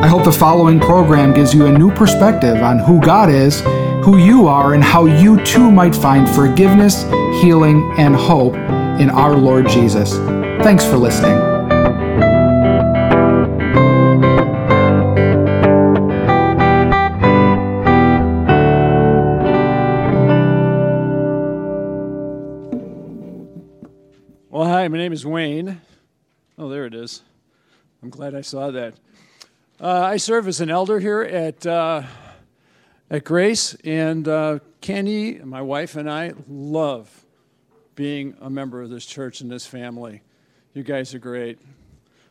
I hope the following program gives you a new perspective on who God is, who you are, and how you too might find forgiveness, healing, and hope in our Lord Jesus. Thanks for listening. Well, hi, my name is Wayne. Oh, there it is. I'm glad I saw that. Uh, I serve as an elder here at, uh, at Grace, and uh, Kenny, my wife, and I love being a member of this church and this family. You guys are great.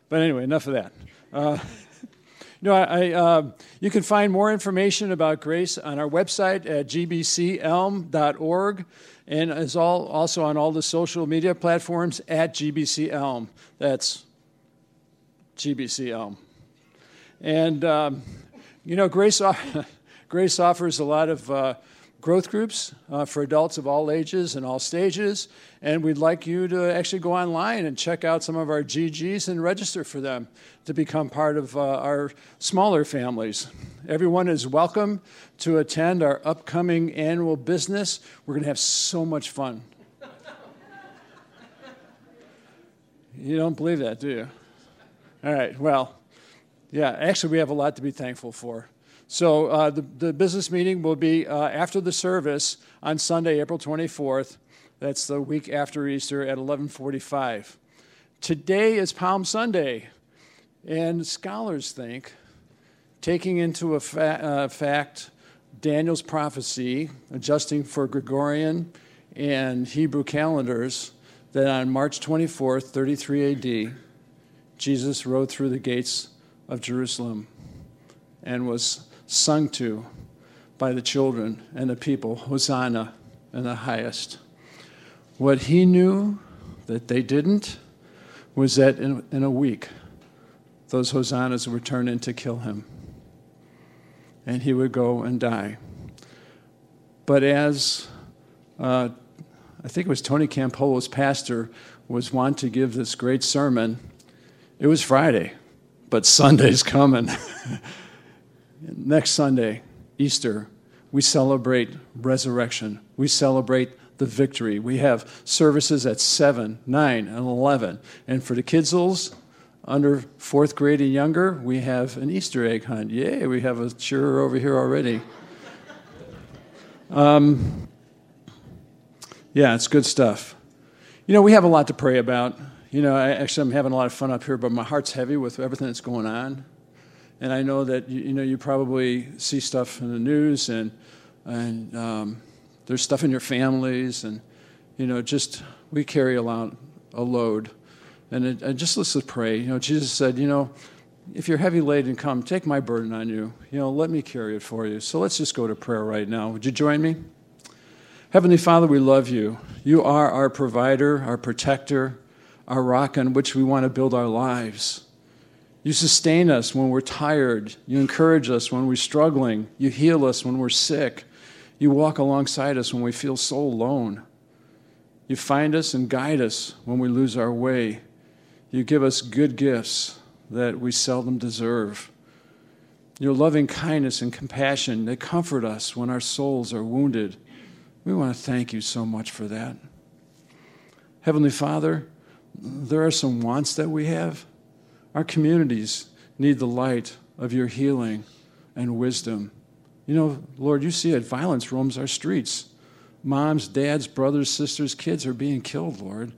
But anyway, enough of that. Uh, you know, I, I uh, you can find more information about Grace on our website at gbcelm.org and is all also on all the social media platforms at GBC Elm. That's GBC Elm. And, um, you know, Grace, Grace offers a lot of uh, growth groups uh, for adults of all ages and all stages. And we'd like you to actually go online and check out some of our GGs and register for them to become part of uh, our smaller families. Everyone is welcome to attend our upcoming annual business. We're going to have so much fun. you don't believe that, do you? All right, well, yeah, actually, we have a lot to be thankful for. So uh, the, the business meeting will be uh, after the service on Sunday, April 24th. That's the week after Easter at 1145. Today is Palm Sunday, and scholars think, taking into fa- uh, fact Daniel's prophecy, adjusting for Gregorian and Hebrew calendars, that on March 24th, 33 AD, Jesus rode through the gates of Jerusalem and was sung to by the children and the people, Hosanna in the highest. What he knew that they didn't was that in, in a week, those hosannas would turn in to kill him. And he would go and die. But as uh, I think it was Tony Campolo's pastor was wont to give this great sermon, it was Friday, but Sunday's coming. Next Sunday, Easter, we celebrate resurrection. We celebrate the victory. We have services at 7, 9, and 11. And for the kidsels under fourth grade and younger, we have an Easter egg hunt. Yay, we have a cheerer over here already. Um, yeah, it's good stuff. You know, we have a lot to pray about. You know, I, actually, I'm having a lot of fun up here, but my heart's heavy with everything that's going on. And I know that, you, you know, you probably see stuff in the news and, and um, there's stuff in your families and, you know, just we carry a, lot, a load. And, it, and just let's pray. You know, Jesus said, you know, if you're heavy laden, come, take my burden on you. You know, let me carry it for you. So let's just go to prayer right now. Would you join me? Heavenly Father, we love you. You are our provider, our protector, our rock on which we want to build our lives. You sustain us when we're tired. You encourage us when we're struggling. You heal us when we're sick. You walk alongside us when we feel so alone. You find us and guide us when we lose our way. You give us good gifts that we seldom deserve. Your loving kindness and compassion, they comfort us when our souls are wounded. We want to thank you so much for that. Heavenly Father, there are some wants that we have. Our communities need the light of your healing and wisdom. You know, Lord, you see it. Violence roams our streets. Moms, dads, brothers, sisters, kids are being killed, Lord.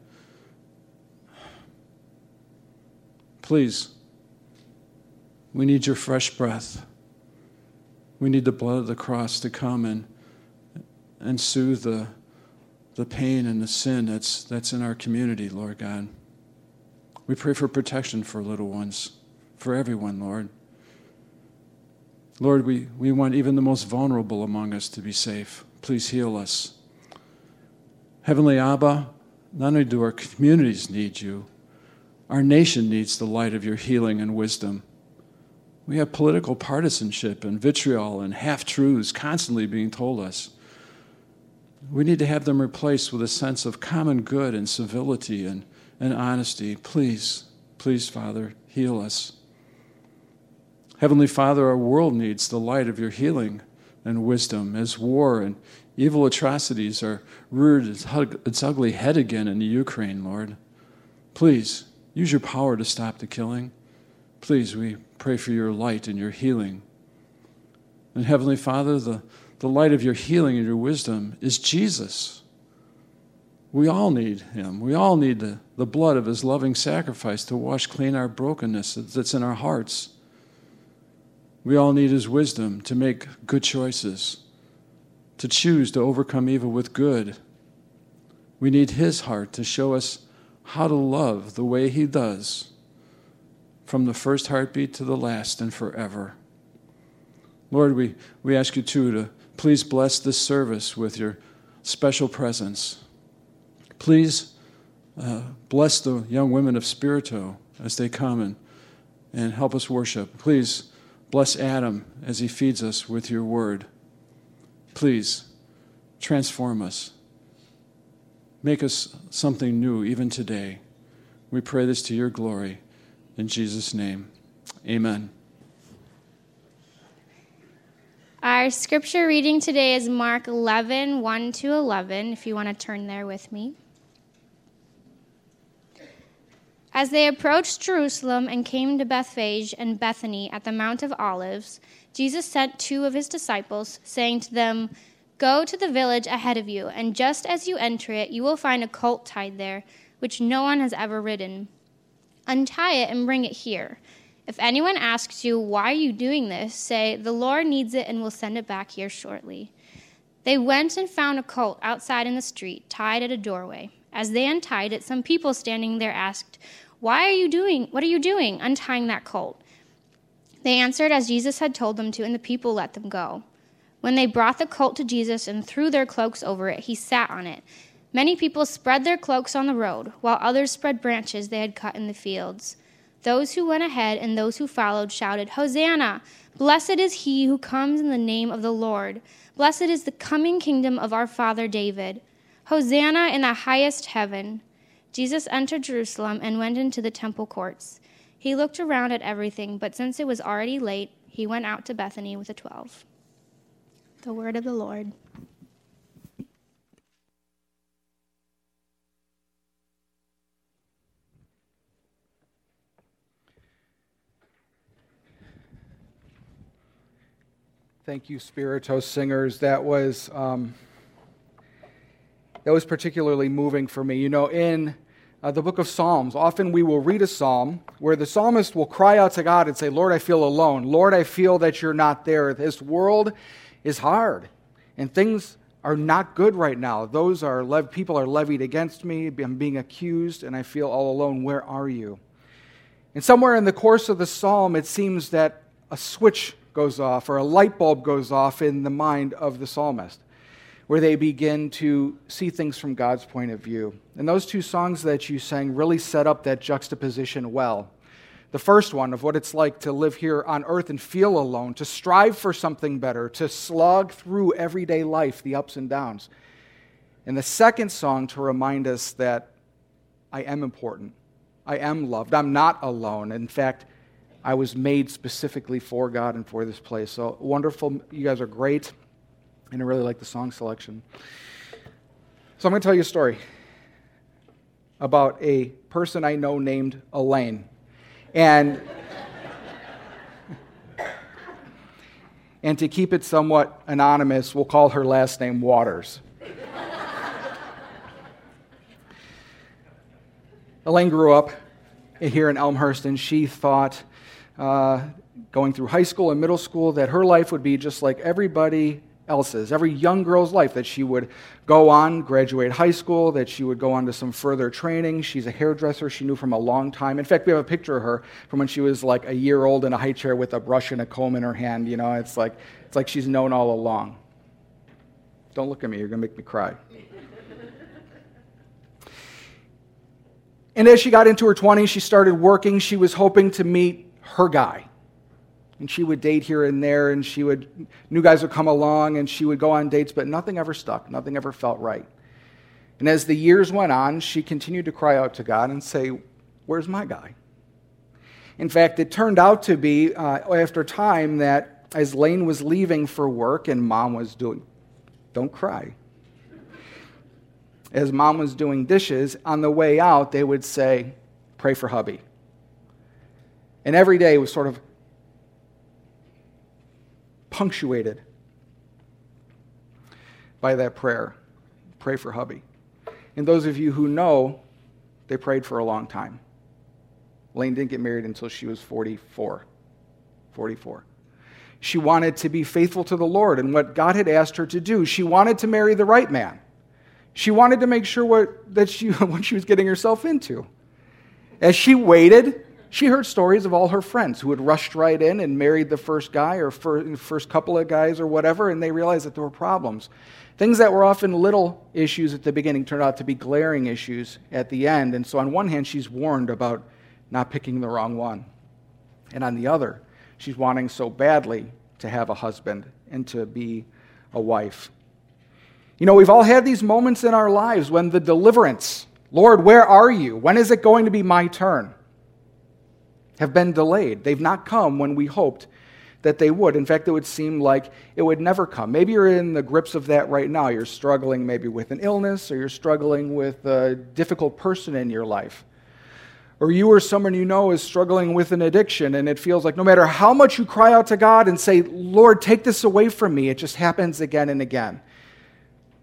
Please, we need your fresh breath. We need the blood of the cross to come and, and soothe the, the pain and the sin that's, that's in our community, Lord God. We pray for protection for little ones, for everyone, Lord. Lord, we, we want even the most vulnerable among us to be safe. Please heal us. Heavenly Abba, not only do our communities need you, our nation needs the light of your healing and wisdom. We have political partisanship and vitriol and half truths constantly being told us. We need to have them replaced with a sense of common good and civility and, and honesty. Please, please, Father, heal us. Heavenly Father, our world needs the light of your healing and wisdom as war and evil atrocities are reared its ugly head again in the Ukraine, Lord. Please use your power to stop the killing. Please, we pray for your light and your healing. And Heavenly Father, the, the light of your healing and your wisdom is Jesus. We all need him. We all need the, the blood of his loving sacrifice to wash clean our brokenness that's in our hearts. We all need His wisdom to make good choices, to choose to overcome evil with good. We need His heart to show us how to love the way He does, from the first heartbeat to the last and forever. Lord, we, we ask you too to please bless this service with your special presence. Please uh, bless the young women of Spirito as they come and, and help us worship. Please Bless Adam as he feeds us with your word. Please transform us. Make us something new even today. We pray this to your glory. In Jesus' name, amen. Our scripture reading today is Mark 11, 1 to 11, if you want to turn there with me. As they approached Jerusalem and came to Bethphage and Bethany at the Mount of Olives, Jesus sent two of his disciples, saying to them, Go to the village ahead of you, and just as you enter it, you will find a colt tied there, which no one has ever ridden. Untie it and bring it here. If anyone asks you, Why are you doing this? say, The Lord needs it and will send it back here shortly. They went and found a colt outside in the street, tied at a doorway. As they untied it, some people standing there asked, why are you doing, what are you doing, untying that colt? They answered as Jesus had told them to, and the people let them go. When they brought the colt to Jesus and threw their cloaks over it, he sat on it. Many people spread their cloaks on the road, while others spread branches they had cut in the fields. Those who went ahead and those who followed shouted, Hosanna! Blessed is he who comes in the name of the Lord. Blessed is the coming kingdom of our father David. Hosanna in the highest heaven. Jesus entered Jerusalem and went into the temple courts. He looked around at everything, but since it was already late, he went out to Bethany with the twelve. The word of the Lord. Thank you, Spiritos singers. That was um, that was particularly moving for me. You know, in uh, the book of Psalms, often we will read a psalm where the psalmist will cry out to God and say, Lord, I feel alone. Lord, I feel that you're not there. This world is hard and things are not good right now. Those are lev- people are levied against me. I'm being accused and I feel all alone. Where are you? And somewhere in the course of the psalm, it seems that a switch goes off or a light bulb goes off in the mind of the psalmist where they begin to see things from God's point of view. And those two songs that you sang really set up that juxtaposition well. The first one of what it's like to live here on earth and feel alone, to strive for something better, to slog through everyday life, the ups and downs. And the second song to remind us that I am important, I am loved, I'm not alone. In fact, I was made specifically for God and for this place. So wonderful. You guys are great and I really like the song selection. So I'm going to tell you a story about a person I know named Elaine. And, and to keep it somewhat anonymous, we'll call her last name Waters. Elaine grew up here in Elmhurst, and she thought, uh, going through high school and middle school, that her life would be just like everybody else's, every young girl's life that she would go on, graduate high school, that she would go on to some further training. She's a hairdresser she knew from a long time. In fact, we have a picture of her from when she was like a year old in a high chair with a brush and a comb in her hand. You know, it's like, it's like she's known all along. Don't look at me, you're going to make me cry. and as she got into her 20s, she started working. She was hoping to meet her guy. And she would date here and there and she would new guys would come along and she would go on dates but nothing ever stuck. Nothing ever felt right. And as the years went on she continued to cry out to god and say where's my guy? In fact it turned out to be uh, after time that as Elaine was leaving for work and mom was doing don't cry. As mom was doing dishes on the way out they would say pray for hubby and every day was sort of punctuated by that prayer. Pray for hubby. And those of you who know, they prayed for a long time. Elaine didn't get married until she was 44. 44. She wanted to be faithful to the Lord and what God had asked her to do. She wanted to marry the right man. She wanted to make sure what, that she, what she was getting herself into. As she waited, she heard stories of all her friends who had rushed right in and married the first guy or first couple of guys or whatever, and they realized that there were problems. Things that were often little issues at the beginning turned out to be glaring issues at the end. And so, on one hand, she's warned about not picking the wrong one. And on the other, she's wanting so badly to have a husband and to be a wife. You know, we've all had these moments in our lives when the deliverance, Lord, where are you? When is it going to be my turn? Have been delayed. They've not come when we hoped that they would. In fact, it would seem like it would never come. Maybe you're in the grips of that right now. You're struggling maybe with an illness or you're struggling with a difficult person in your life. Or you or someone you know is struggling with an addiction and it feels like no matter how much you cry out to God and say, Lord, take this away from me, it just happens again and again.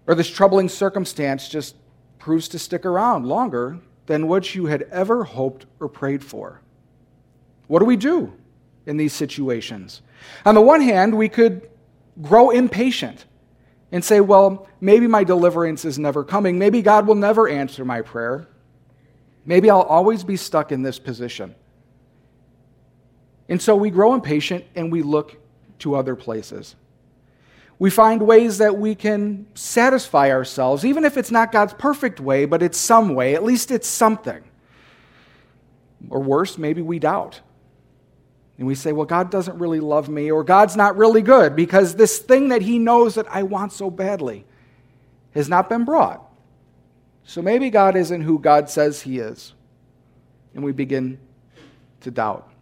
Or this troubling circumstance just proves to stick around longer than what you had ever hoped or prayed for. What do we do in these situations? On the one hand, we could grow impatient and say, well, maybe my deliverance is never coming. Maybe God will never answer my prayer. Maybe I'll always be stuck in this position. And so we grow impatient and we look to other places. We find ways that we can satisfy ourselves, even if it's not God's perfect way, but it's some way. At least it's something. Or worse, maybe we doubt and we say, well, God doesn't really love me, or God's not really good because this thing that He knows that I want so badly has not been brought. So maybe God isn't who God says He is. And we begin to doubt.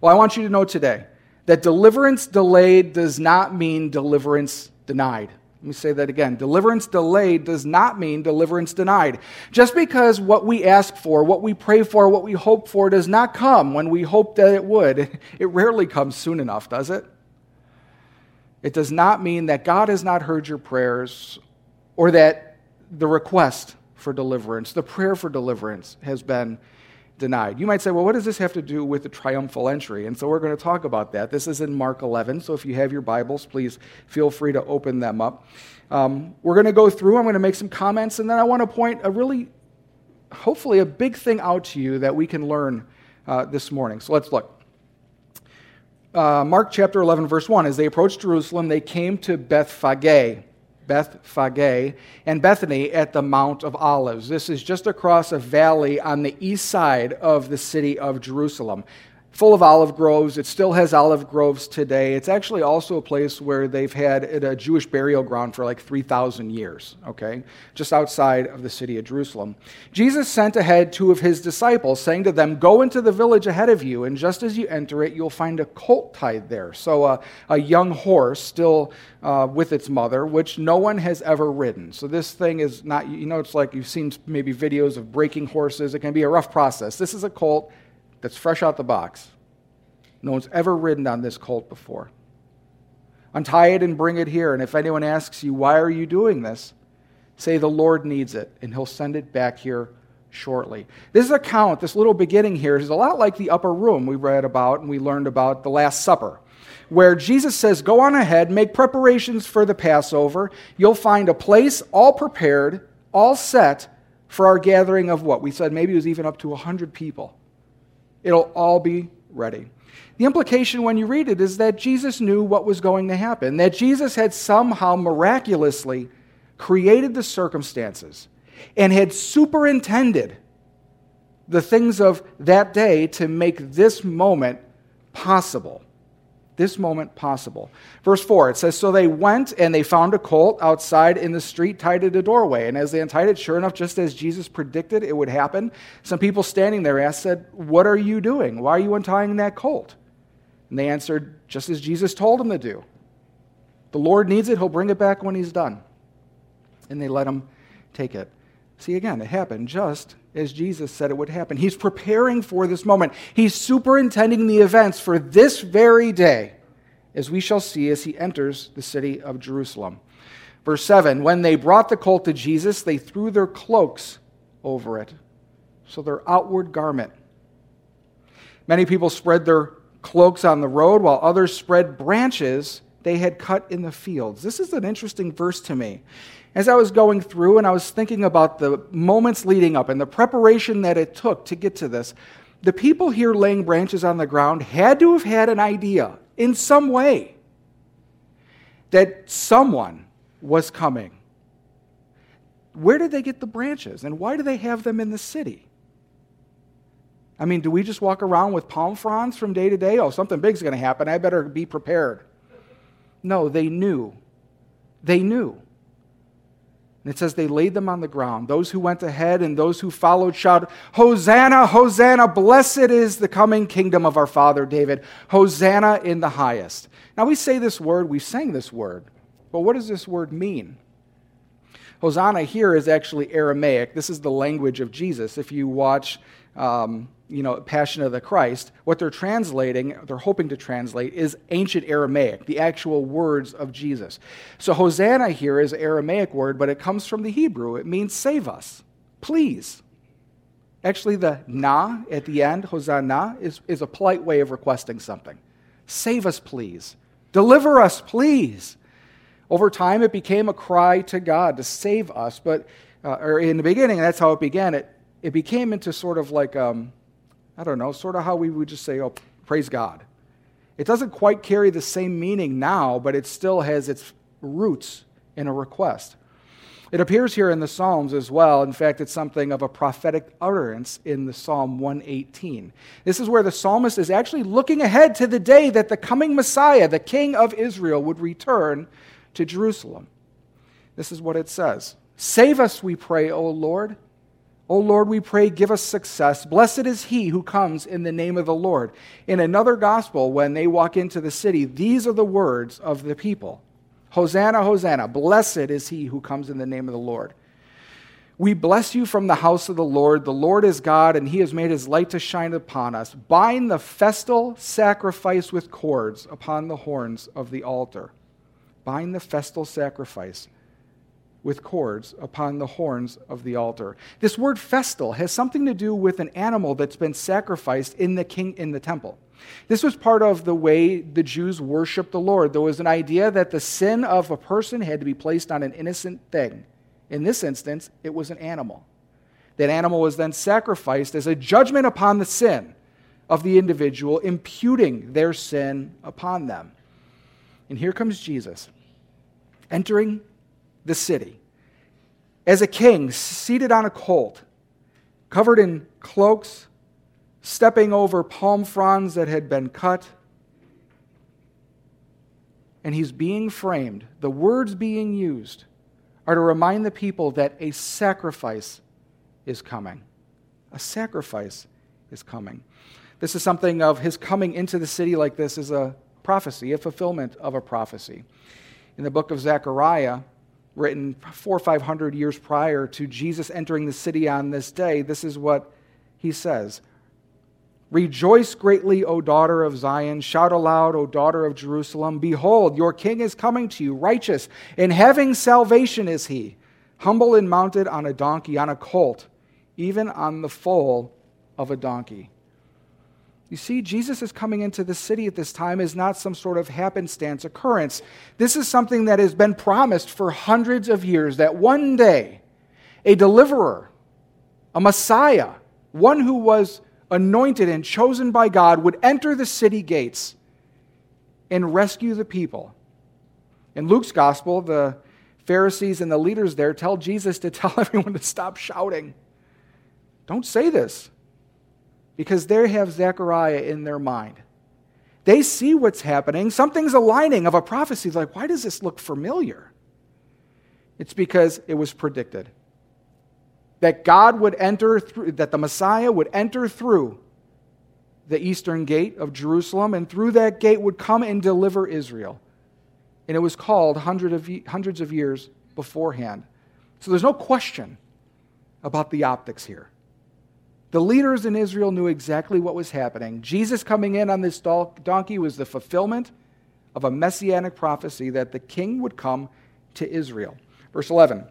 Well, I want you to know today that deliverance delayed does not mean deliverance denied. Let me say that again. Deliverance delayed does not mean deliverance denied. Just because what we ask for, what we pray for, what we hope for does not come when we hope that it would, it rarely comes soon enough, does it? It does not mean that God has not heard your prayers or that the request for deliverance, the prayer for deliverance, has been denied. You might say, well, what does this have to do with the triumphal entry? And so we're going to talk about that. This is in Mark 11, so if you have your Bibles, please feel free to open them up. Um, we're going to go through, I'm going to make some comments, and then I want to point a really, hopefully, a big thing out to you that we can learn uh, this morning. So let's look. Uh, Mark chapter 11, verse 1. As they approached Jerusalem, they came to Bethphage Bethphage, and Bethany at the Mount of Olives. This is just across a valley on the east side of the city of Jerusalem full of olive groves. It still has olive groves today. It's actually also a place where they've had a Jewish burial ground for like 3,000 years, okay? Just outside of the city of Jerusalem. Jesus sent ahead two of his disciples, saying to them, Go into the village ahead of you, and just as you enter it, you'll find a colt tied there. So uh, a young horse still uh, with its mother, which no one has ever ridden. So this thing is not, you know, it's like you've seen maybe videos of breaking horses. It can be a rough process. This is a colt that's fresh out the box. No one's ever ridden on this colt before. Untie it and bring it here. And if anyone asks you, why are you doing this? Say, the Lord needs it, and he'll send it back here shortly. This account, this little beginning here, is a lot like the upper room we read about and we learned about the Last Supper. where Jesus says, Go on ahead, make preparations for the Passover. You'll find a place all prepared, all set for our gathering of what? We said maybe it was even up to 100 people. It'll all be ready. The implication when you read it is that Jesus knew what was going to happen, that Jesus had somehow miraculously created the circumstances and had superintended the things of that day to make this moment possible. This moment possible. Verse 4, it says So they went and they found a colt outside in the street tied at a doorway. And as they untied it, sure enough, just as Jesus predicted it would happen, some people standing there asked, said, What are you doing? Why are you untying that colt? And they answered, Just as Jesus told them to do. The Lord needs it, he'll bring it back when he's done. And they let him take it. See, again, it happened just as Jesus said it would happen. He's preparing for this moment. He's superintending the events for this very day, as we shall see as he enters the city of Jerusalem. Verse 7 When they brought the colt to Jesus, they threw their cloaks over it, so their outward garment. Many people spread their cloaks on the road, while others spread branches they had cut in the fields. This is an interesting verse to me as I was going through and I was thinking about the moments leading up and the preparation that it took to get to this, the people here laying branches on the ground had to have had an idea in some way that someone was coming. Where did they get the branches and why do they have them in the city? I mean, do we just walk around with palm fronds from day to day? Oh, something big's going to happen. I better be prepared. No, they knew. They knew. And it says they laid them on the ground. Those who went ahead and those who followed shouted, Hosanna, Hosanna, blessed is the coming kingdom of our father David. Hosanna in the highest. Now we say this word, we sang this word, but what does this word mean? Hosanna here is actually Aramaic. This is the language of Jesus. If you watch um, you know, Passion of the Christ, what they're translating, they're hoping to translate, is ancient Aramaic, the actual words of Jesus. So Hosanna here is Aramaic word, but it comes from the Hebrew. It means save us, please. Actually, the na at the end, Hosanna, is, is a polite way of requesting something. Save us, please. Deliver us, please. Over time, it became a cry to God to save us, but uh, or in the beginning, that's how it began. It, it became into sort of like um, I don't know, sort of how we would just say, oh, praise God. It doesn't quite carry the same meaning now, but it still has its roots in a request. It appears here in the Psalms as well. In fact, it's something of a prophetic utterance in the Psalm 118. This is where the psalmist is actually looking ahead to the day that the coming Messiah, the King of Israel, would return to Jerusalem. This is what it says Save us, we pray, O Lord. O Lord, we pray, give us success. Blessed is he who comes in the name of the Lord. In another gospel, when they walk into the city, these are the words of the people Hosanna, Hosanna. Blessed is he who comes in the name of the Lord. We bless you from the house of the Lord. The Lord is God, and he has made his light to shine upon us. Bind the festal sacrifice with cords upon the horns of the altar. Bind the festal sacrifice with cords upon the horns of the altar. This word festal has something to do with an animal that's been sacrificed in the king in the temple. This was part of the way the Jews worshiped the Lord. There was an idea that the sin of a person had to be placed on an innocent thing. In this instance, it was an animal. That animal was then sacrificed as a judgment upon the sin of the individual, imputing their sin upon them. And here comes Jesus entering the city as a king seated on a colt, covered in cloaks, stepping over palm fronds that had been cut. And he's being framed. The words being used are to remind the people that a sacrifice is coming. A sacrifice is coming. This is something of his coming into the city like this is a prophecy, a fulfillment of a prophecy. In the book of Zechariah, written four or five hundred years prior to Jesus entering the city on this day, this is what he says Rejoice greatly, O daughter of Zion. Shout aloud, O daughter of Jerusalem. Behold, your king is coming to you, righteous, and having salvation is he, humble and mounted on a donkey, on a colt, even on the foal of a donkey. You see, Jesus is coming into the city at this time is not some sort of happenstance occurrence. This is something that has been promised for hundreds of years that one day a deliverer, a Messiah, one who was anointed and chosen by God, would enter the city gates and rescue the people. In Luke's gospel, the Pharisees and the leaders there tell Jesus to tell everyone to stop shouting. Don't say this because they have Zechariah in their mind. They see what's happening. Something's aligning of a prophecy. Like, why does this look familiar? It's because it was predicted that God would enter through, that the Messiah would enter through the eastern gate of Jerusalem, and through that gate would come and deliver Israel. And it was called hundreds of, hundreds of years beforehand. So there's no question about the optics here. The leaders in Israel knew exactly what was happening. Jesus coming in on this donkey was the fulfillment of a messianic prophecy that the king would come to Israel. Verse 11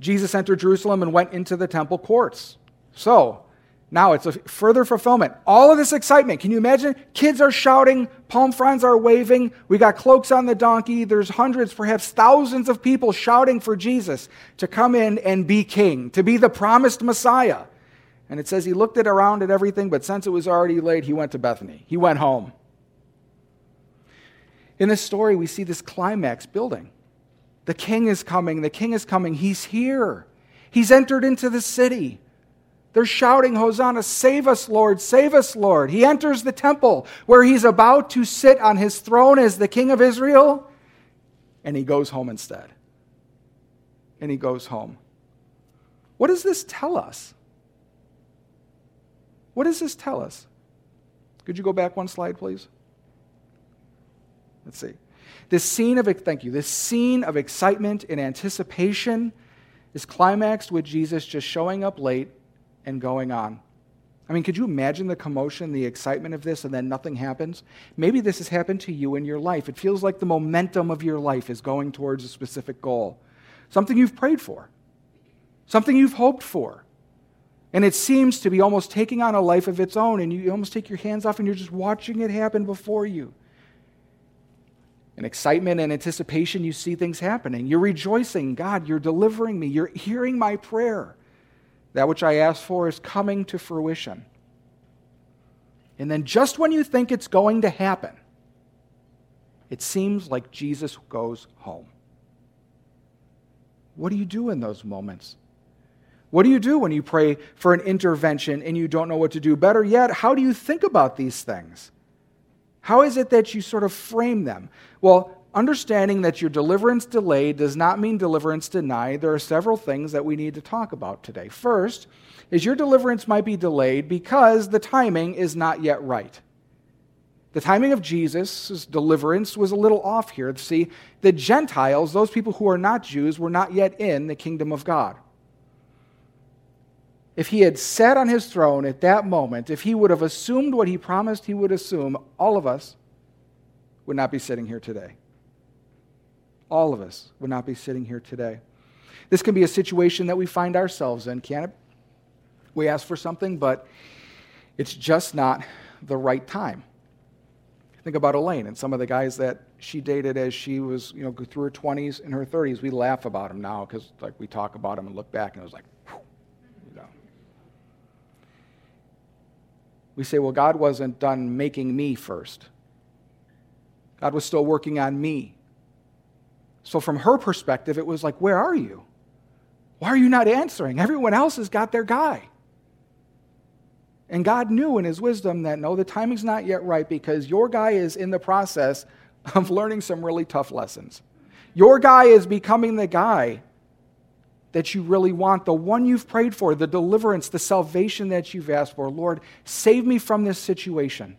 Jesus entered Jerusalem and went into the temple courts. So, now it's a further fulfillment. All of this excitement. Can you imagine? Kids are shouting, palm fronds are waving. We got cloaks on the donkey. There's hundreds, perhaps thousands of people shouting for Jesus to come in and be king, to be the promised Messiah. And it says he looked at around at everything, but since it was already late, he went to Bethany. He went home. In this story, we see this climax building. The king is coming. The king is coming. He's here. He's entered into the city. They're shouting, Hosanna, save us, Lord, save us, Lord. He enters the temple where he's about to sit on his throne as the king of Israel, and he goes home instead. And he goes home. What does this tell us? What does this tell us? Could you go back one slide, please? Let's see. This scene of thank you. This scene of excitement and anticipation is climaxed with Jesus just showing up late and going on. I mean, could you imagine the commotion, the excitement of this, and then nothing happens? Maybe this has happened to you in your life. It feels like the momentum of your life is going towards a specific goal, something you've prayed for, something you've hoped for. And it seems to be almost taking on a life of its own, and you almost take your hands off and you're just watching it happen before you. In excitement and anticipation, you see things happening. You're rejoicing. God, you're delivering me. You're hearing my prayer. That which I asked for is coming to fruition. And then, just when you think it's going to happen, it seems like Jesus goes home. What do you do in those moments? What do you do when you pray for an intervention and you don't know what to do? Better yet, how do you think about these things? How is it that you sort of frame them? Well, understanding that your deliverance delayed does not mean deliverance denied. There are several things that we need to talk about today. First, is your deliverance might be delayed because the timing is not yet right. The timing of Jesus' deliverance was a little off here. See, the Gentiles, those people who are not Jews, were not yet in the kingdom of God if he had sat on his throne at that moment, if he would have assumed what he promised he would assume, all of us would not be sitting here today. All of us would not be sitting here today. This can be a situation that we find ourselves in, can it? We ask for something, but it's just not the right time. Think about Elaine and some of the guys that she dated as she was, you know, through her 20s and her 30s. We laugh about them now because, like, we talk about them and look back, and it was like, we say, well, God wasn't done making me first. God was still working on me. So, from her perspective, it was like, where are you? Why are you not answering? Everyone else has got their guy. And God knew in his wisdom that no, the timing's not yet right because your guy is in the process of learning some really tough lessons. Your guy is becoming the guy that you really want, the one you've prayed for, the deliverance, the salvation that you've asked for. Lord, save me from this situation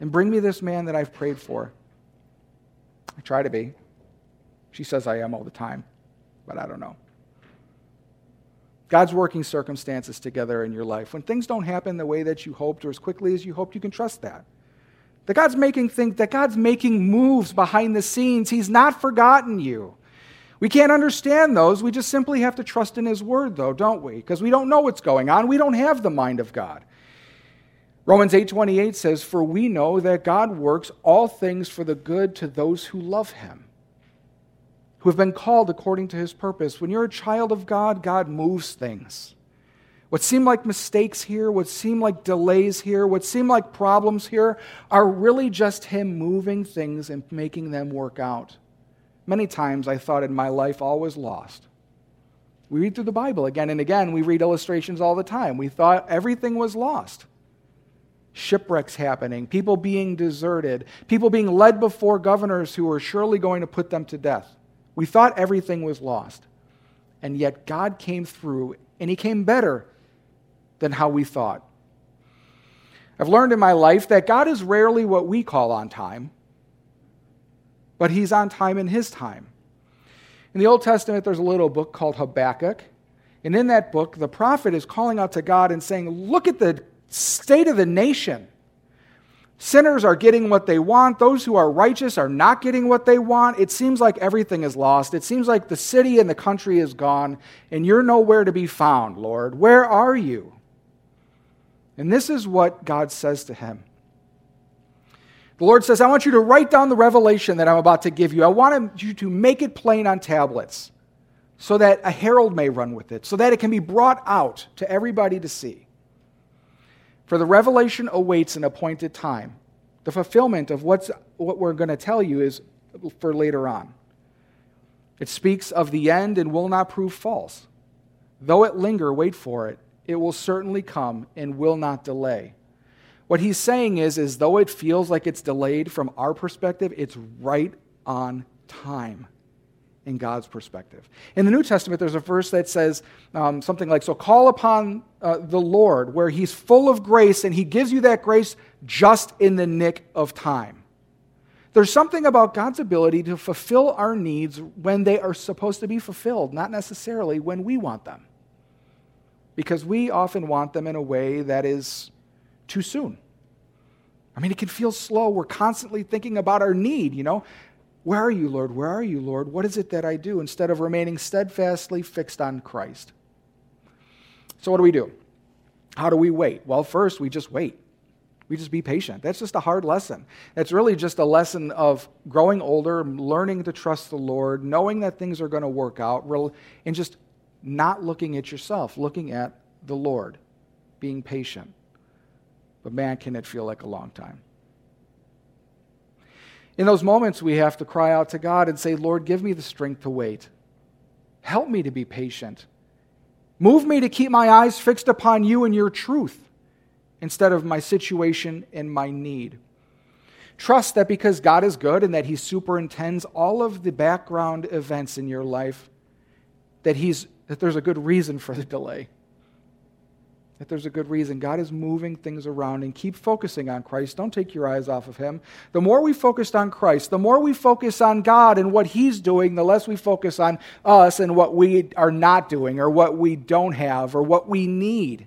and bring me this man that I've prayed for. I try to be. She says I am all the time, but I don't know. God's working circumstances together in your life. When things don't happen the way that you hoped or as quickly as you hoped, you can trust that. That God's making things, that God's making moves behind the scenes. He's not forgotten you. We can't understand those. We just simply have to trust in His Word, though, don't we? Because we don't know what's going on. We don't have the mind of God. Romans 8:28 says, "For we know that God works all things for the good to those who love him, who have been called according to his purpose." When you're a child of God, God moves things. What seem like mistakes here, what seem like delays here, what seem like problems here are really just him moving things and making them work out. Many times I thought in my life all was lost. We read through the Bible again and again. We read illustrations all the time. We thought everything was lost shipwrecks happening, people being deserted, people being led before governors who were surely going to put them to death. We thought everything was lost. And yet God came through, and He came better than how we thought. I've learned in my life that God is rarely what we call on time, but He's on time in His time. In the Old Testament, there's a little book called Habakkuk. And in that book, the prophet is calling out to God and saying, Look at the state of the nation. Sinners are getting what they want. Those who are righteous are not getting what they want. It seems like everything is lost. It seems like the city and the country is gone, and you're nowhere to be found, Lord. Where are you? And this is what God says to him. The Lord says, I want you to write down the revelation that I'm about to give you. I want you to make it plain on tablets so that a herald may run with it, so that it can be brought out to everybody to see. For the revelation awaits an appointed time. The fulfillment of what's, what we're going to tell you is for later on. It speaks of the end and will not prove false. Though it linger, wait for it. It will certainly come and will not delay. What he's saying is, is though it feels like it's delayed from our perspective, it's right on time in God's perspective. In the New Testament, there's a verse that says um, something like, So call upon uh, the Lord, where He's full of grace, and He gives you that grace just in the nick of time. There's something about God's ability to fulfill our needs when they are supposed to be fulfilled, not necessarily when we want them. Because we often want them in a way that is too soon. I mean, it can feel slow. We're constantly thinking about our need, you know. Where are you, Lord? Where are you, Lord? What is it that I do? Instead of remaining steadfastly fixed on Christ. So, what do we do? How do we wait? Well, first, we just wait. We just be patient. That's just a hard lesson. That's really just a lesson of growing older, learning to trust the Lord, knowing that things are going to work out, and just not looking at yourself, looking at the Lord, being patient. But man, can it feel like a long time. In those moments, we have to cry out to God and say, Lord, give me the strength to wait. Help me to be patient. Move me to keep my eyes fixed upon you and your truth instead of my situation and my need. Trust that because God is good and that He superintends all of the background events in your life, that, he's, that there's a good reason for the delay that there's a good reason. God is moving things around and keep focusing on Christ. Don't take your eyes off of Him. The more we focus on Christ, the more we focus on God and what He's doing, the less we focus on us and what we are not doing or what we don't have or what we need.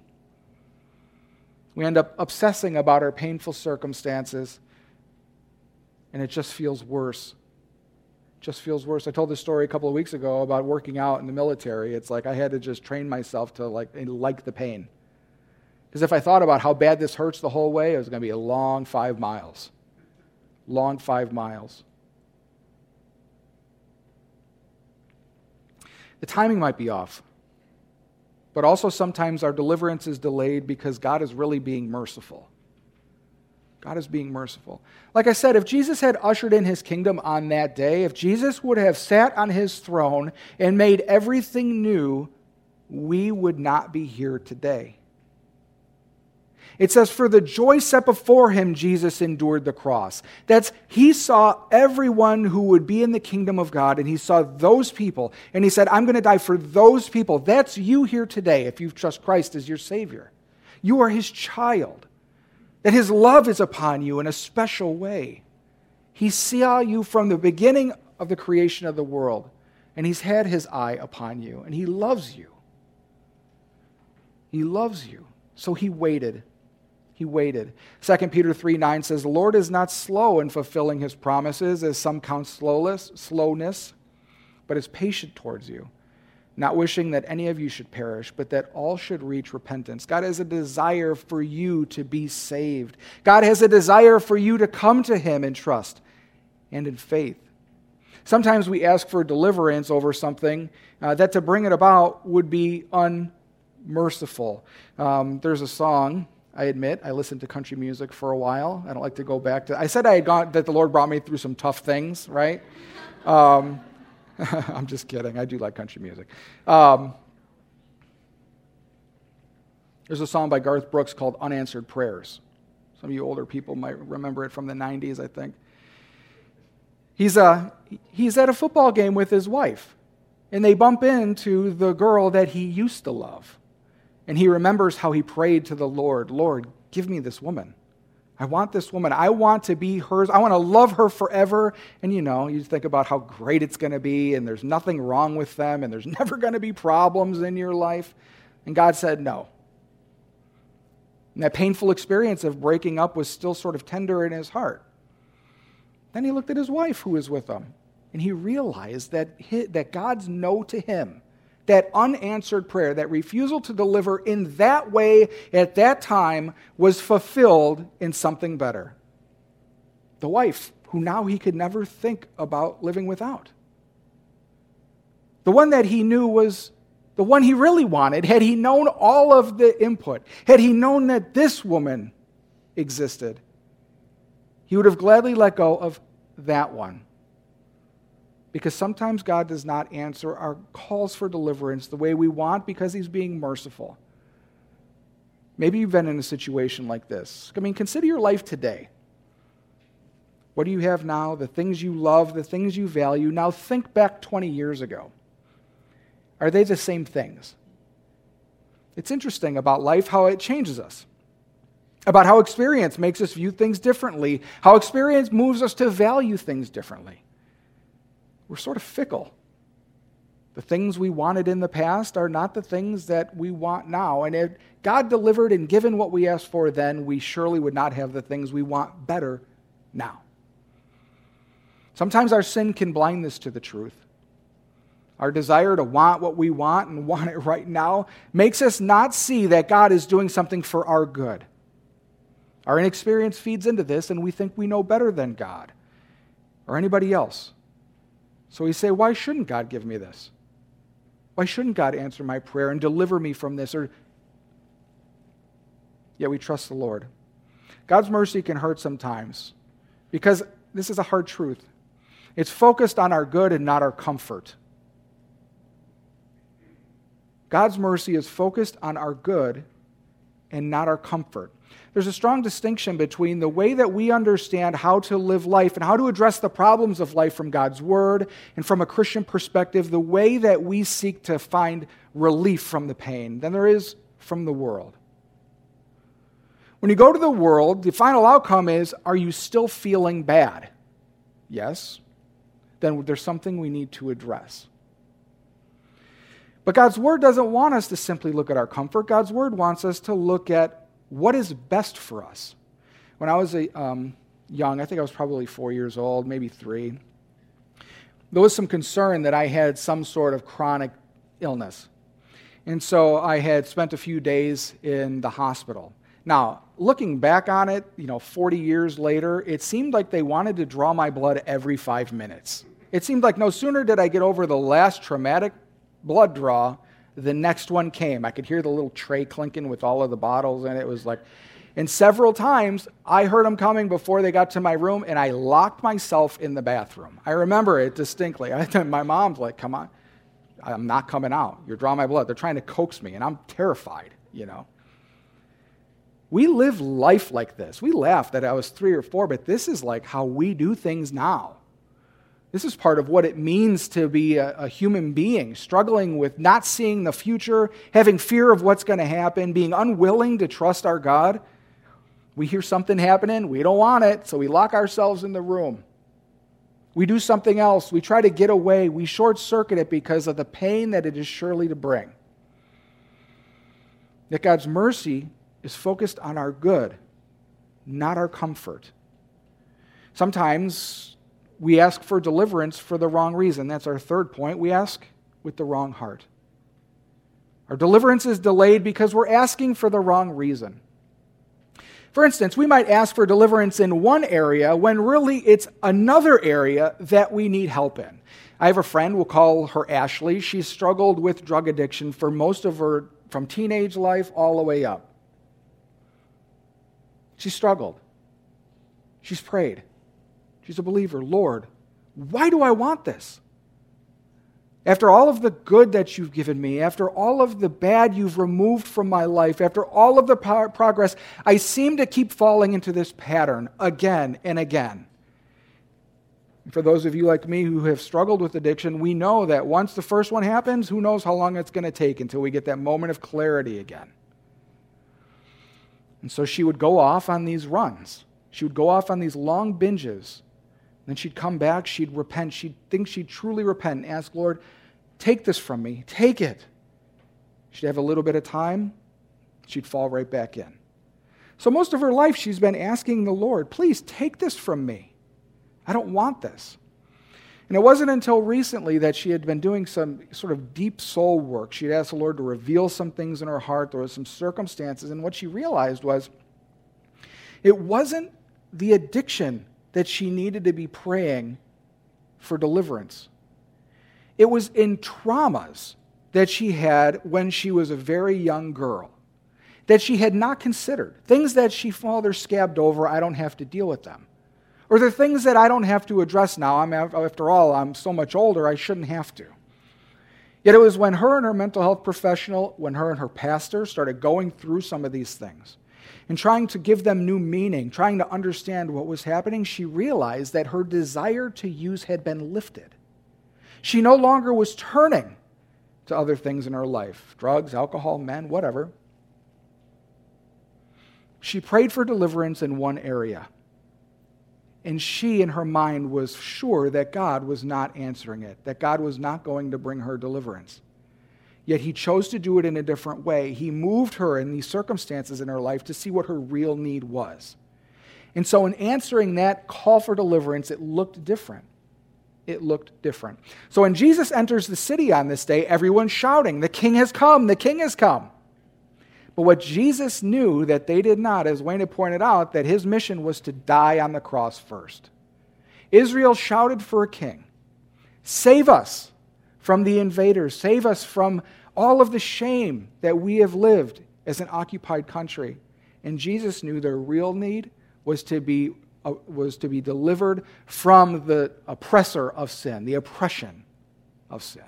We end up obsessing about our painful circumstances, and it just feels worse. Just feels worse. I told this story a couple of weeks ago about working out in the military. It's like I had to just train myself to like like the pain. Because if I thought about how bad this hurts the whole way, it was going to be a long five miles. Long five miles. The timing might be off. But also, sometimes our deliverance is delayed because God is really being merciful. God is being merciful. Like I said, if Jesus had ushered in his kingdom on that day, if Jesus would have sat on his throne and made everything new, we would not be here today. It says, For the joy set before him, Jesus endured the cross. That's, he saw everyone who would be in the kingdom of God, and he saw those people, and he said, I'm going to die for those people. That's you here today if you trust Christ as your Savior. You are his child, that his love is upon you in a special way. He saw you from the beginning of the creation of the world, and he's had his eye upon you, and he loves you. He loves you. So he waited he waited. 2 Peter 3 9 says, The Lord is not slow in fulfilling his promises, as some count slowness, but is patient towards you, not wishing that any of you should perish, but that all should reach repentance. God has a desire for you to be saved. God has a desire for you to come to Him in trust and in faith. Sometimes we ask for deliverance over something uh, that to bring it about would be unmerciful. Um, there's a song. I admit I listened to country music for a while. I don't like to go back to. I said I had gone that the Lord brought me through some tough things, right? Um, I'm just kidding. I do like country music. Um, there's a song by Garth Brooks called Unanswered Prayers. Some of you older people might remember it from the 90s, I think. He's, a he's at a football game with his wife, and they bump into the girl that he used to love. And he remembers how he prayed to the Lord Lord, give me this woman. I want this woman. I want to be hers. I want to love her forever. And you know, you think about how great it's going to be, and there's nothing wrong with them, and there's never going to be problems in your life. And God said no. And that painful experience of breaking up was still sort of tender in his heart. Then he looked at his wife who was with him, and he realized that, that God's no to him that unanswered prayer, that refusal to deliver in that way at that time, was fulfilled in something better. The wife, who now he could never think about living without. The one that he knew was the one he really wanted, had he known all of the input, had he known that this woman existed, he would have gladly let go of that one because sometimes God does not answer our calls for deliverance the way we want because He's being merciful. Maybe you've been in a situation like this. I mean, consider your life today. What do you have now? The things you love, the things you value. Now think back 20 years ago. Are they the same things? It's interesting about life how it changes us, about how experience makes us view things differently, how experience moves us to value things differently we're sort of fickle. The things we wanted in the past are not the things that we want now. And if God delivered and given what we asked for then, we surely would not have the things we want better now. Sometimes our sin can blind us to the truth. Our desire to want what we want and want it right now makes us not see that God is doing something for our good. Our inexperience feeds into this, and we think we know better than God or anybody else. So we say, why shouldn't God give me this? Why shouldn't God answer my prayer and deliver me from this? Or yet we trust the Lord. God's mercy can hurt sometimes because this is a hard truth. It's focused on our good and not our comfort. God's mercy is focused on our good and not our comfort there's a strong distinction between the way that we understand how to live life and how to address the problems of life from God's Word and from a Christian perspective, the way that we seek to find relief from the pain than there is from the world. When you go to the world, the final outcome is are you still feeling bad? Yes. Then there's something we need to address. But God's Word doesn't want us to simply look at our comfort. God's Word wants us to look at what is best for us. When I was a, um, young, I think I was probably four years old, maybe three, there was some concern that I had some sort of chronic illness. And so I had spent a few days in the hospital. Now, looking back on it, you know, 40 years later, it seemed like they wanted to draw my blood every five minutes. It seemed like no sooner did I get over the last traumatic blood draw the next one came. I could hear the little tray clinking with all of the bottles, and it was like, and several times I heard them coming before they got to my room, and I locked myself in the bathroom. I remember it distinctly. I, my mom's like, Come on, I'm not coming out. You're drawing my blood. They're trying to coax me, and I'm terrified, you know. We live life like this. We laugh that I was three or four, but this is like how we do things now. This is part of what it means to be a, a, human being, struggling with not seeing the future, having fear of what's going to happen, being unwilling to trust our God. We hear something happening, we don't want it, so we lock ourselves in the room. We do something else, we try to get away, we short circuit it because of the pain that it is surely to bring. That God's mercy is focused on our good, not our comfort. Sometimes we ask for deliverance for the wrong reason. That's our third point. We ask with the wrong heart. Our deliverance is delayed because we're asking for the wrong reason. For instance, we might ask for deliverance in one area when really it's another area that we need help in. I have a friend, we'll call her Ashley. She's struggled with drug addiction for most of her, from teenage life all the way up. She struggled. She's prayed. She's a believer. Lord, why do I want this? After all of the good that you've given me, after all of the bad you've removed from my life, after all of the pro- progress, I seem to keep falling into this pattern again and again. For those of you like me who have struggled with addiction, we know that once the first one happens, who knows how long it's going to take until we get that moment of clarity again. And so she would go off on these runs. She would go off on these long binges then she'd come back, she'd repent, she'd think she'd truly repent and ask, Lord, take this from me, take it. She'd have a little bit of time, she'd fall right back in. So, most of her life, she's been asking the Lord, please take this from me. I don't want this. And it wasn't until recently that she had been doing some sort of deep soul work. She'd asked the Lord to reveal some things in her heart. There were some circumstances. And what she realized was it wasn't the addiction that she needed to be praying for deliverance. It was in traumas that she had when she was a very young girl that she had not considered. Things that she, they're scabbed over, I don't have to deal with them. Or the things that I don't have to address now. I'm, after all, I'm so much older, I shouldn't have to. Yet it was when her and her mental health professional, when her and her pastor started going through some of these things, and trying to give them new meaning, trying to understand what was happening, she realized that her desire to use had been lifted. She no longer was turning to other things in her life drugs, alcohol, men, whatever. She prayed for deliverance in one area. And she, in her mind, was sure that God was not answering it, that God was not going to bring her deliverance. Yet he chose to do it in a different way. He moved her in these circumstances in her life to see what her real need was. And so, in answering that call for deliverance, it looked different. It looked different. So, when Jesus enters the city on this day, everyone's shouting, The king has come, the king has come. But what Jesus knew that they did not, as Wayne had pointed out, that his mission was to die on the cross first. Israel shouted for a king Save us from the invaders. Save us from all of the shame that we have lived as an occupied country. And Jesus knew their real need was to be, uh, was to be delivered from the oppressor of sin, the oppression of sin.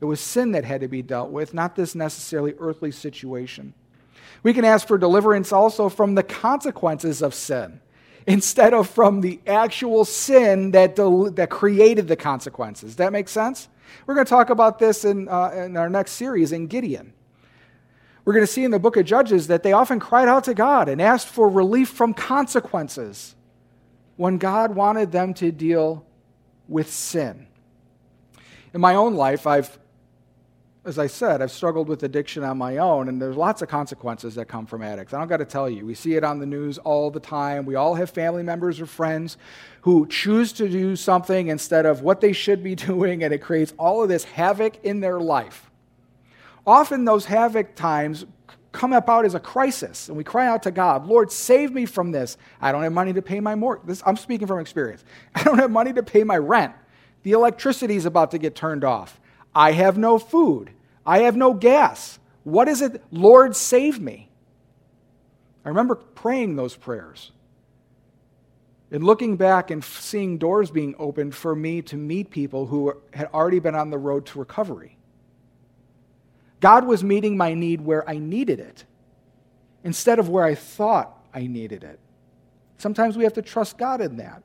It was sin that had to be dealt with, not this necessarily earthly situation. We can ask for deliverance also from the consequences of sin instead of from the actual sin that, del- that created the consequences. That makes sense? We're going to talk about this in, uh, in our next series in Gideon. We're going to see in the book of Judges that they often cried out to God and asked for relief from consequences when God wanted them to deal with sin. In my own life, I've as I said, I've struggled with addiction on my own, and there's lots of consequences that come from addicts. I don't got to tell you. We see it on the news all the time. We all have family members or friends who choose to do something instead of what they should be doing, and it creates all of this havoc in their life. Often, those havoc times come about as a crisis, and we cry out to God, Lord, save me from this. I don't have money to pay my mortgage. I'm speaking from experience. I don't have money to pay my rent. The electricity is about to get turned off. I have no food. I have no gas. What is it? Lord, save me. I remember praying those prayers and looking back and seeing doors being opened for me to meet people who had already been on the road to recovery. God was meeting my need where I needed it instead of where I thought I needed it. Sometimes we have to trust God in that.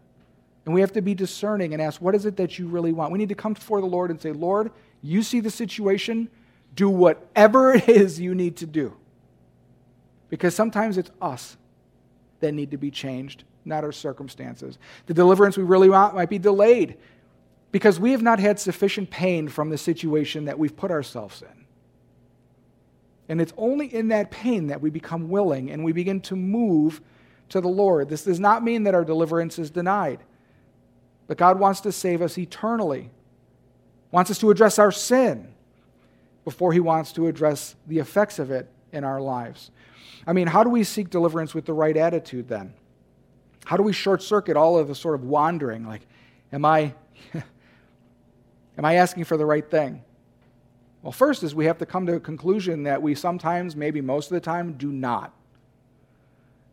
And we have to be discerning and ask, what is it that you really want? We need to come before the Lord and say, Lord, you see the situation, do whatever it is you need to do. Because sometimes it's us that need to be changed, not our circumstances. The deliverance we really want might be delayed because we have not had sufficient pain from the situation that we've put ourselves in. And it's only in that pain that we become willing and we begin to move to the Lord. This does not mean that our deliverance is denied, but God wants to save us eternally wants us to address our sin. before he wants to address the effects of it in our lives. I mean, how do we seek deliverance with the right attitude then? How do we short circuit all of the sort of wandering? Like, am I, am I asking for the right thing? Well, first is we have to come to a conclusion that we sometimes, maybe most of the time, do not.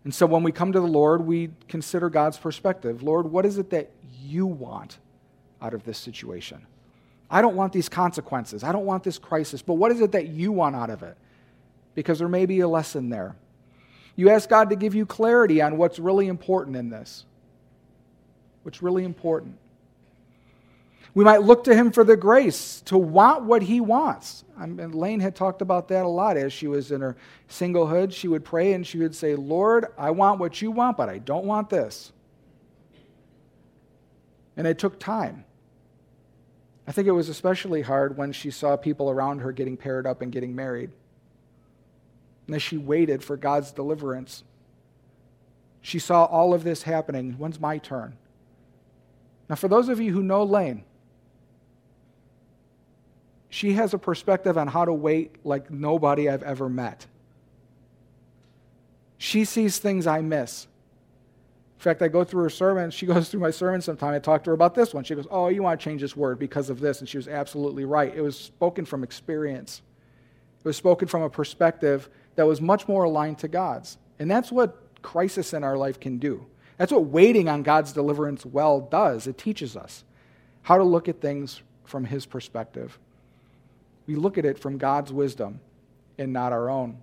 And so when we come to the Lord, we consider God's perspective. Lord, what is it that you want out of this situation? I don't want these consequences. I don't want this crisis, but what is it that you want out of it? Because there may be a lesson there. You ask God to give you clarity on what's really important in this. What's really important. We might look to Him for the grace to want what He wants. I mean, Elaine had talked about that a lot as she was in her singlehood. She would pray and she would say, Lord, I want what you want, but I don't want this. And it took time. I think it was especially hard when she saw people around her getting paired up and getting married. And as she waited for God's deliverance, she saw all of this happening. When's my turn? Now, for those of you who know Elaine, she has a perspective on how to wait like nobody I've ever met. She sees things I miss. Fact, I go through her sermon. She goes through my sermon sometime. I talk to her about this one. She goes, Oh, you want to change this word because of this. And she was absolutely right. It was spoken from experience, it was spoken from a perspective that was much more aligned to God's. And that's what crisis in our life can do. That's what waiting on God's deliverance well does. It teaches us how to look at things from His perspective. We look at it from God's wisdom and not our own.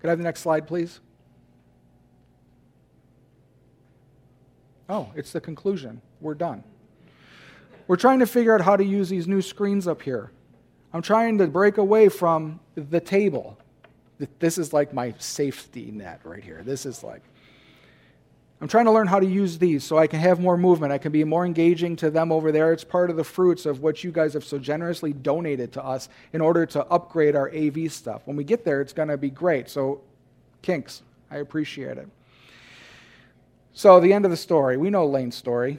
Could I have the next slide, please? Oh, it's the conclusion. We're done. We're trying to figure out how to use these new screens up here. I'm trying to break away from the table. This is like my safety net right here. This is like, I'm trying to learn how to use these so I can have more movement. I can be more engaging to them over there. It's part of the fruits of what you guys have so generously donated to us in order to upgrade our AV stuff. When we get there, it's going to be great. So, kinks, I appreciate it. So, the end of the story we know Elaine's story.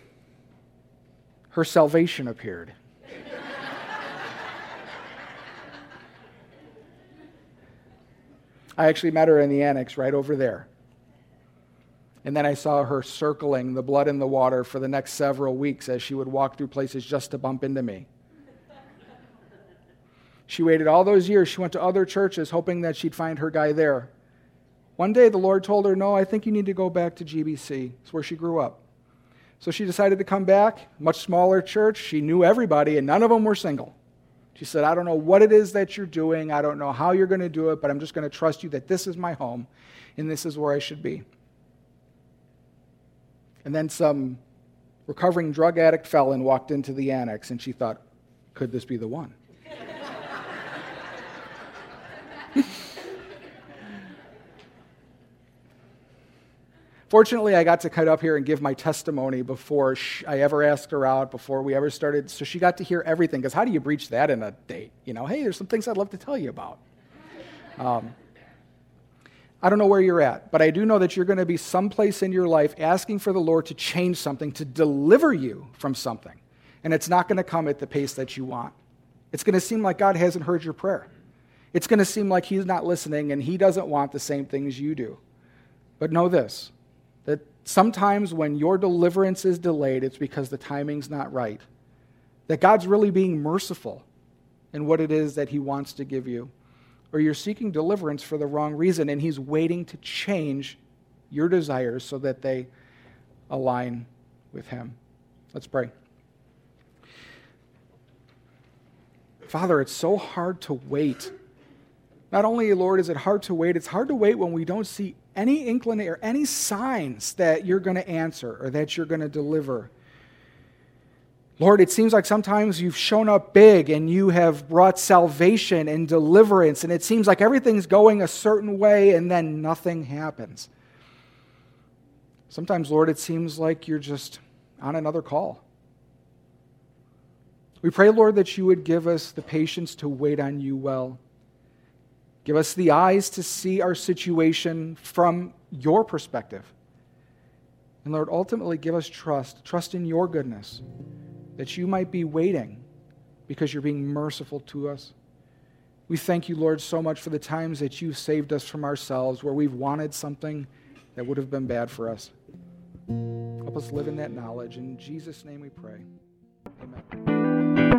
Her salvation appeared. I actually met her in the annex right over there. And then I saw her circling the blood in the water for the next several weeks as she would walk through places just to bump into me. She waited all those years. She went to other churches hoping that she'd find her guy there. One day the Lord told her, No, I think you need to go back to GBC. It's where she grew up. So she decided to come back, much smaller church. She knew everybody, and none of them were single. She said, I don't know what it is that you're doing. I don't know how you're going to do it, but I'm just going to trust you that this is my home and this is where I should be. And then some recovering drug addict felon walked into the annex, and she thought, could this be the one? Fortunately, I got to cut up here and give my testimony before I ever asked her out, before we ever started. So she got to hear everything. Because how do you breach that in a date? You know, hey, there's some things I'd love to tell you about. Um, I don't know where you're at, but I do know that you're going to be someplace in your life asking for the Lord to change something, to deliver you from something. And it's not going to come at the pace that you want. It's going to seem like God hasn't heard your prayer. It's going to seem like He's not listening and He doesn't want the same things you do. But know this sometimes when your deliverance is delayed, it's because the timing's not right. That God's really being merciful in what it is that He wants to give you. Or you're seeking deliverance for the wrong reason, and He's waiting to change your desires so that they align with Him. Let's pray. Father, it's so hard to wait. Not only, Lord, is it hard to wait, it's hard to wait when we don't see any inclination or any signs that you're going to answer or that you're going to deliver. Lord, it seems like sometimes you've shown up big and you have brought salvation and deliverance, and it seems like everything's going a certain way and then nothing happens. Sometimes, Lord, it seems like you're just on another call. We pray, Lord, that you would give us the patience to wait on you well. Give us the eyes to see our situation from your perspective. And Lord, ultimately give us trust, trust in your goodness, that you might be waiting because you're being merciful to us. We thank you, Lord, so much for the times that you've saved us from ourselves where we've wanted something that would have been bad for us. Help us live in that knowledge. In Jesus' name we pray. Amen.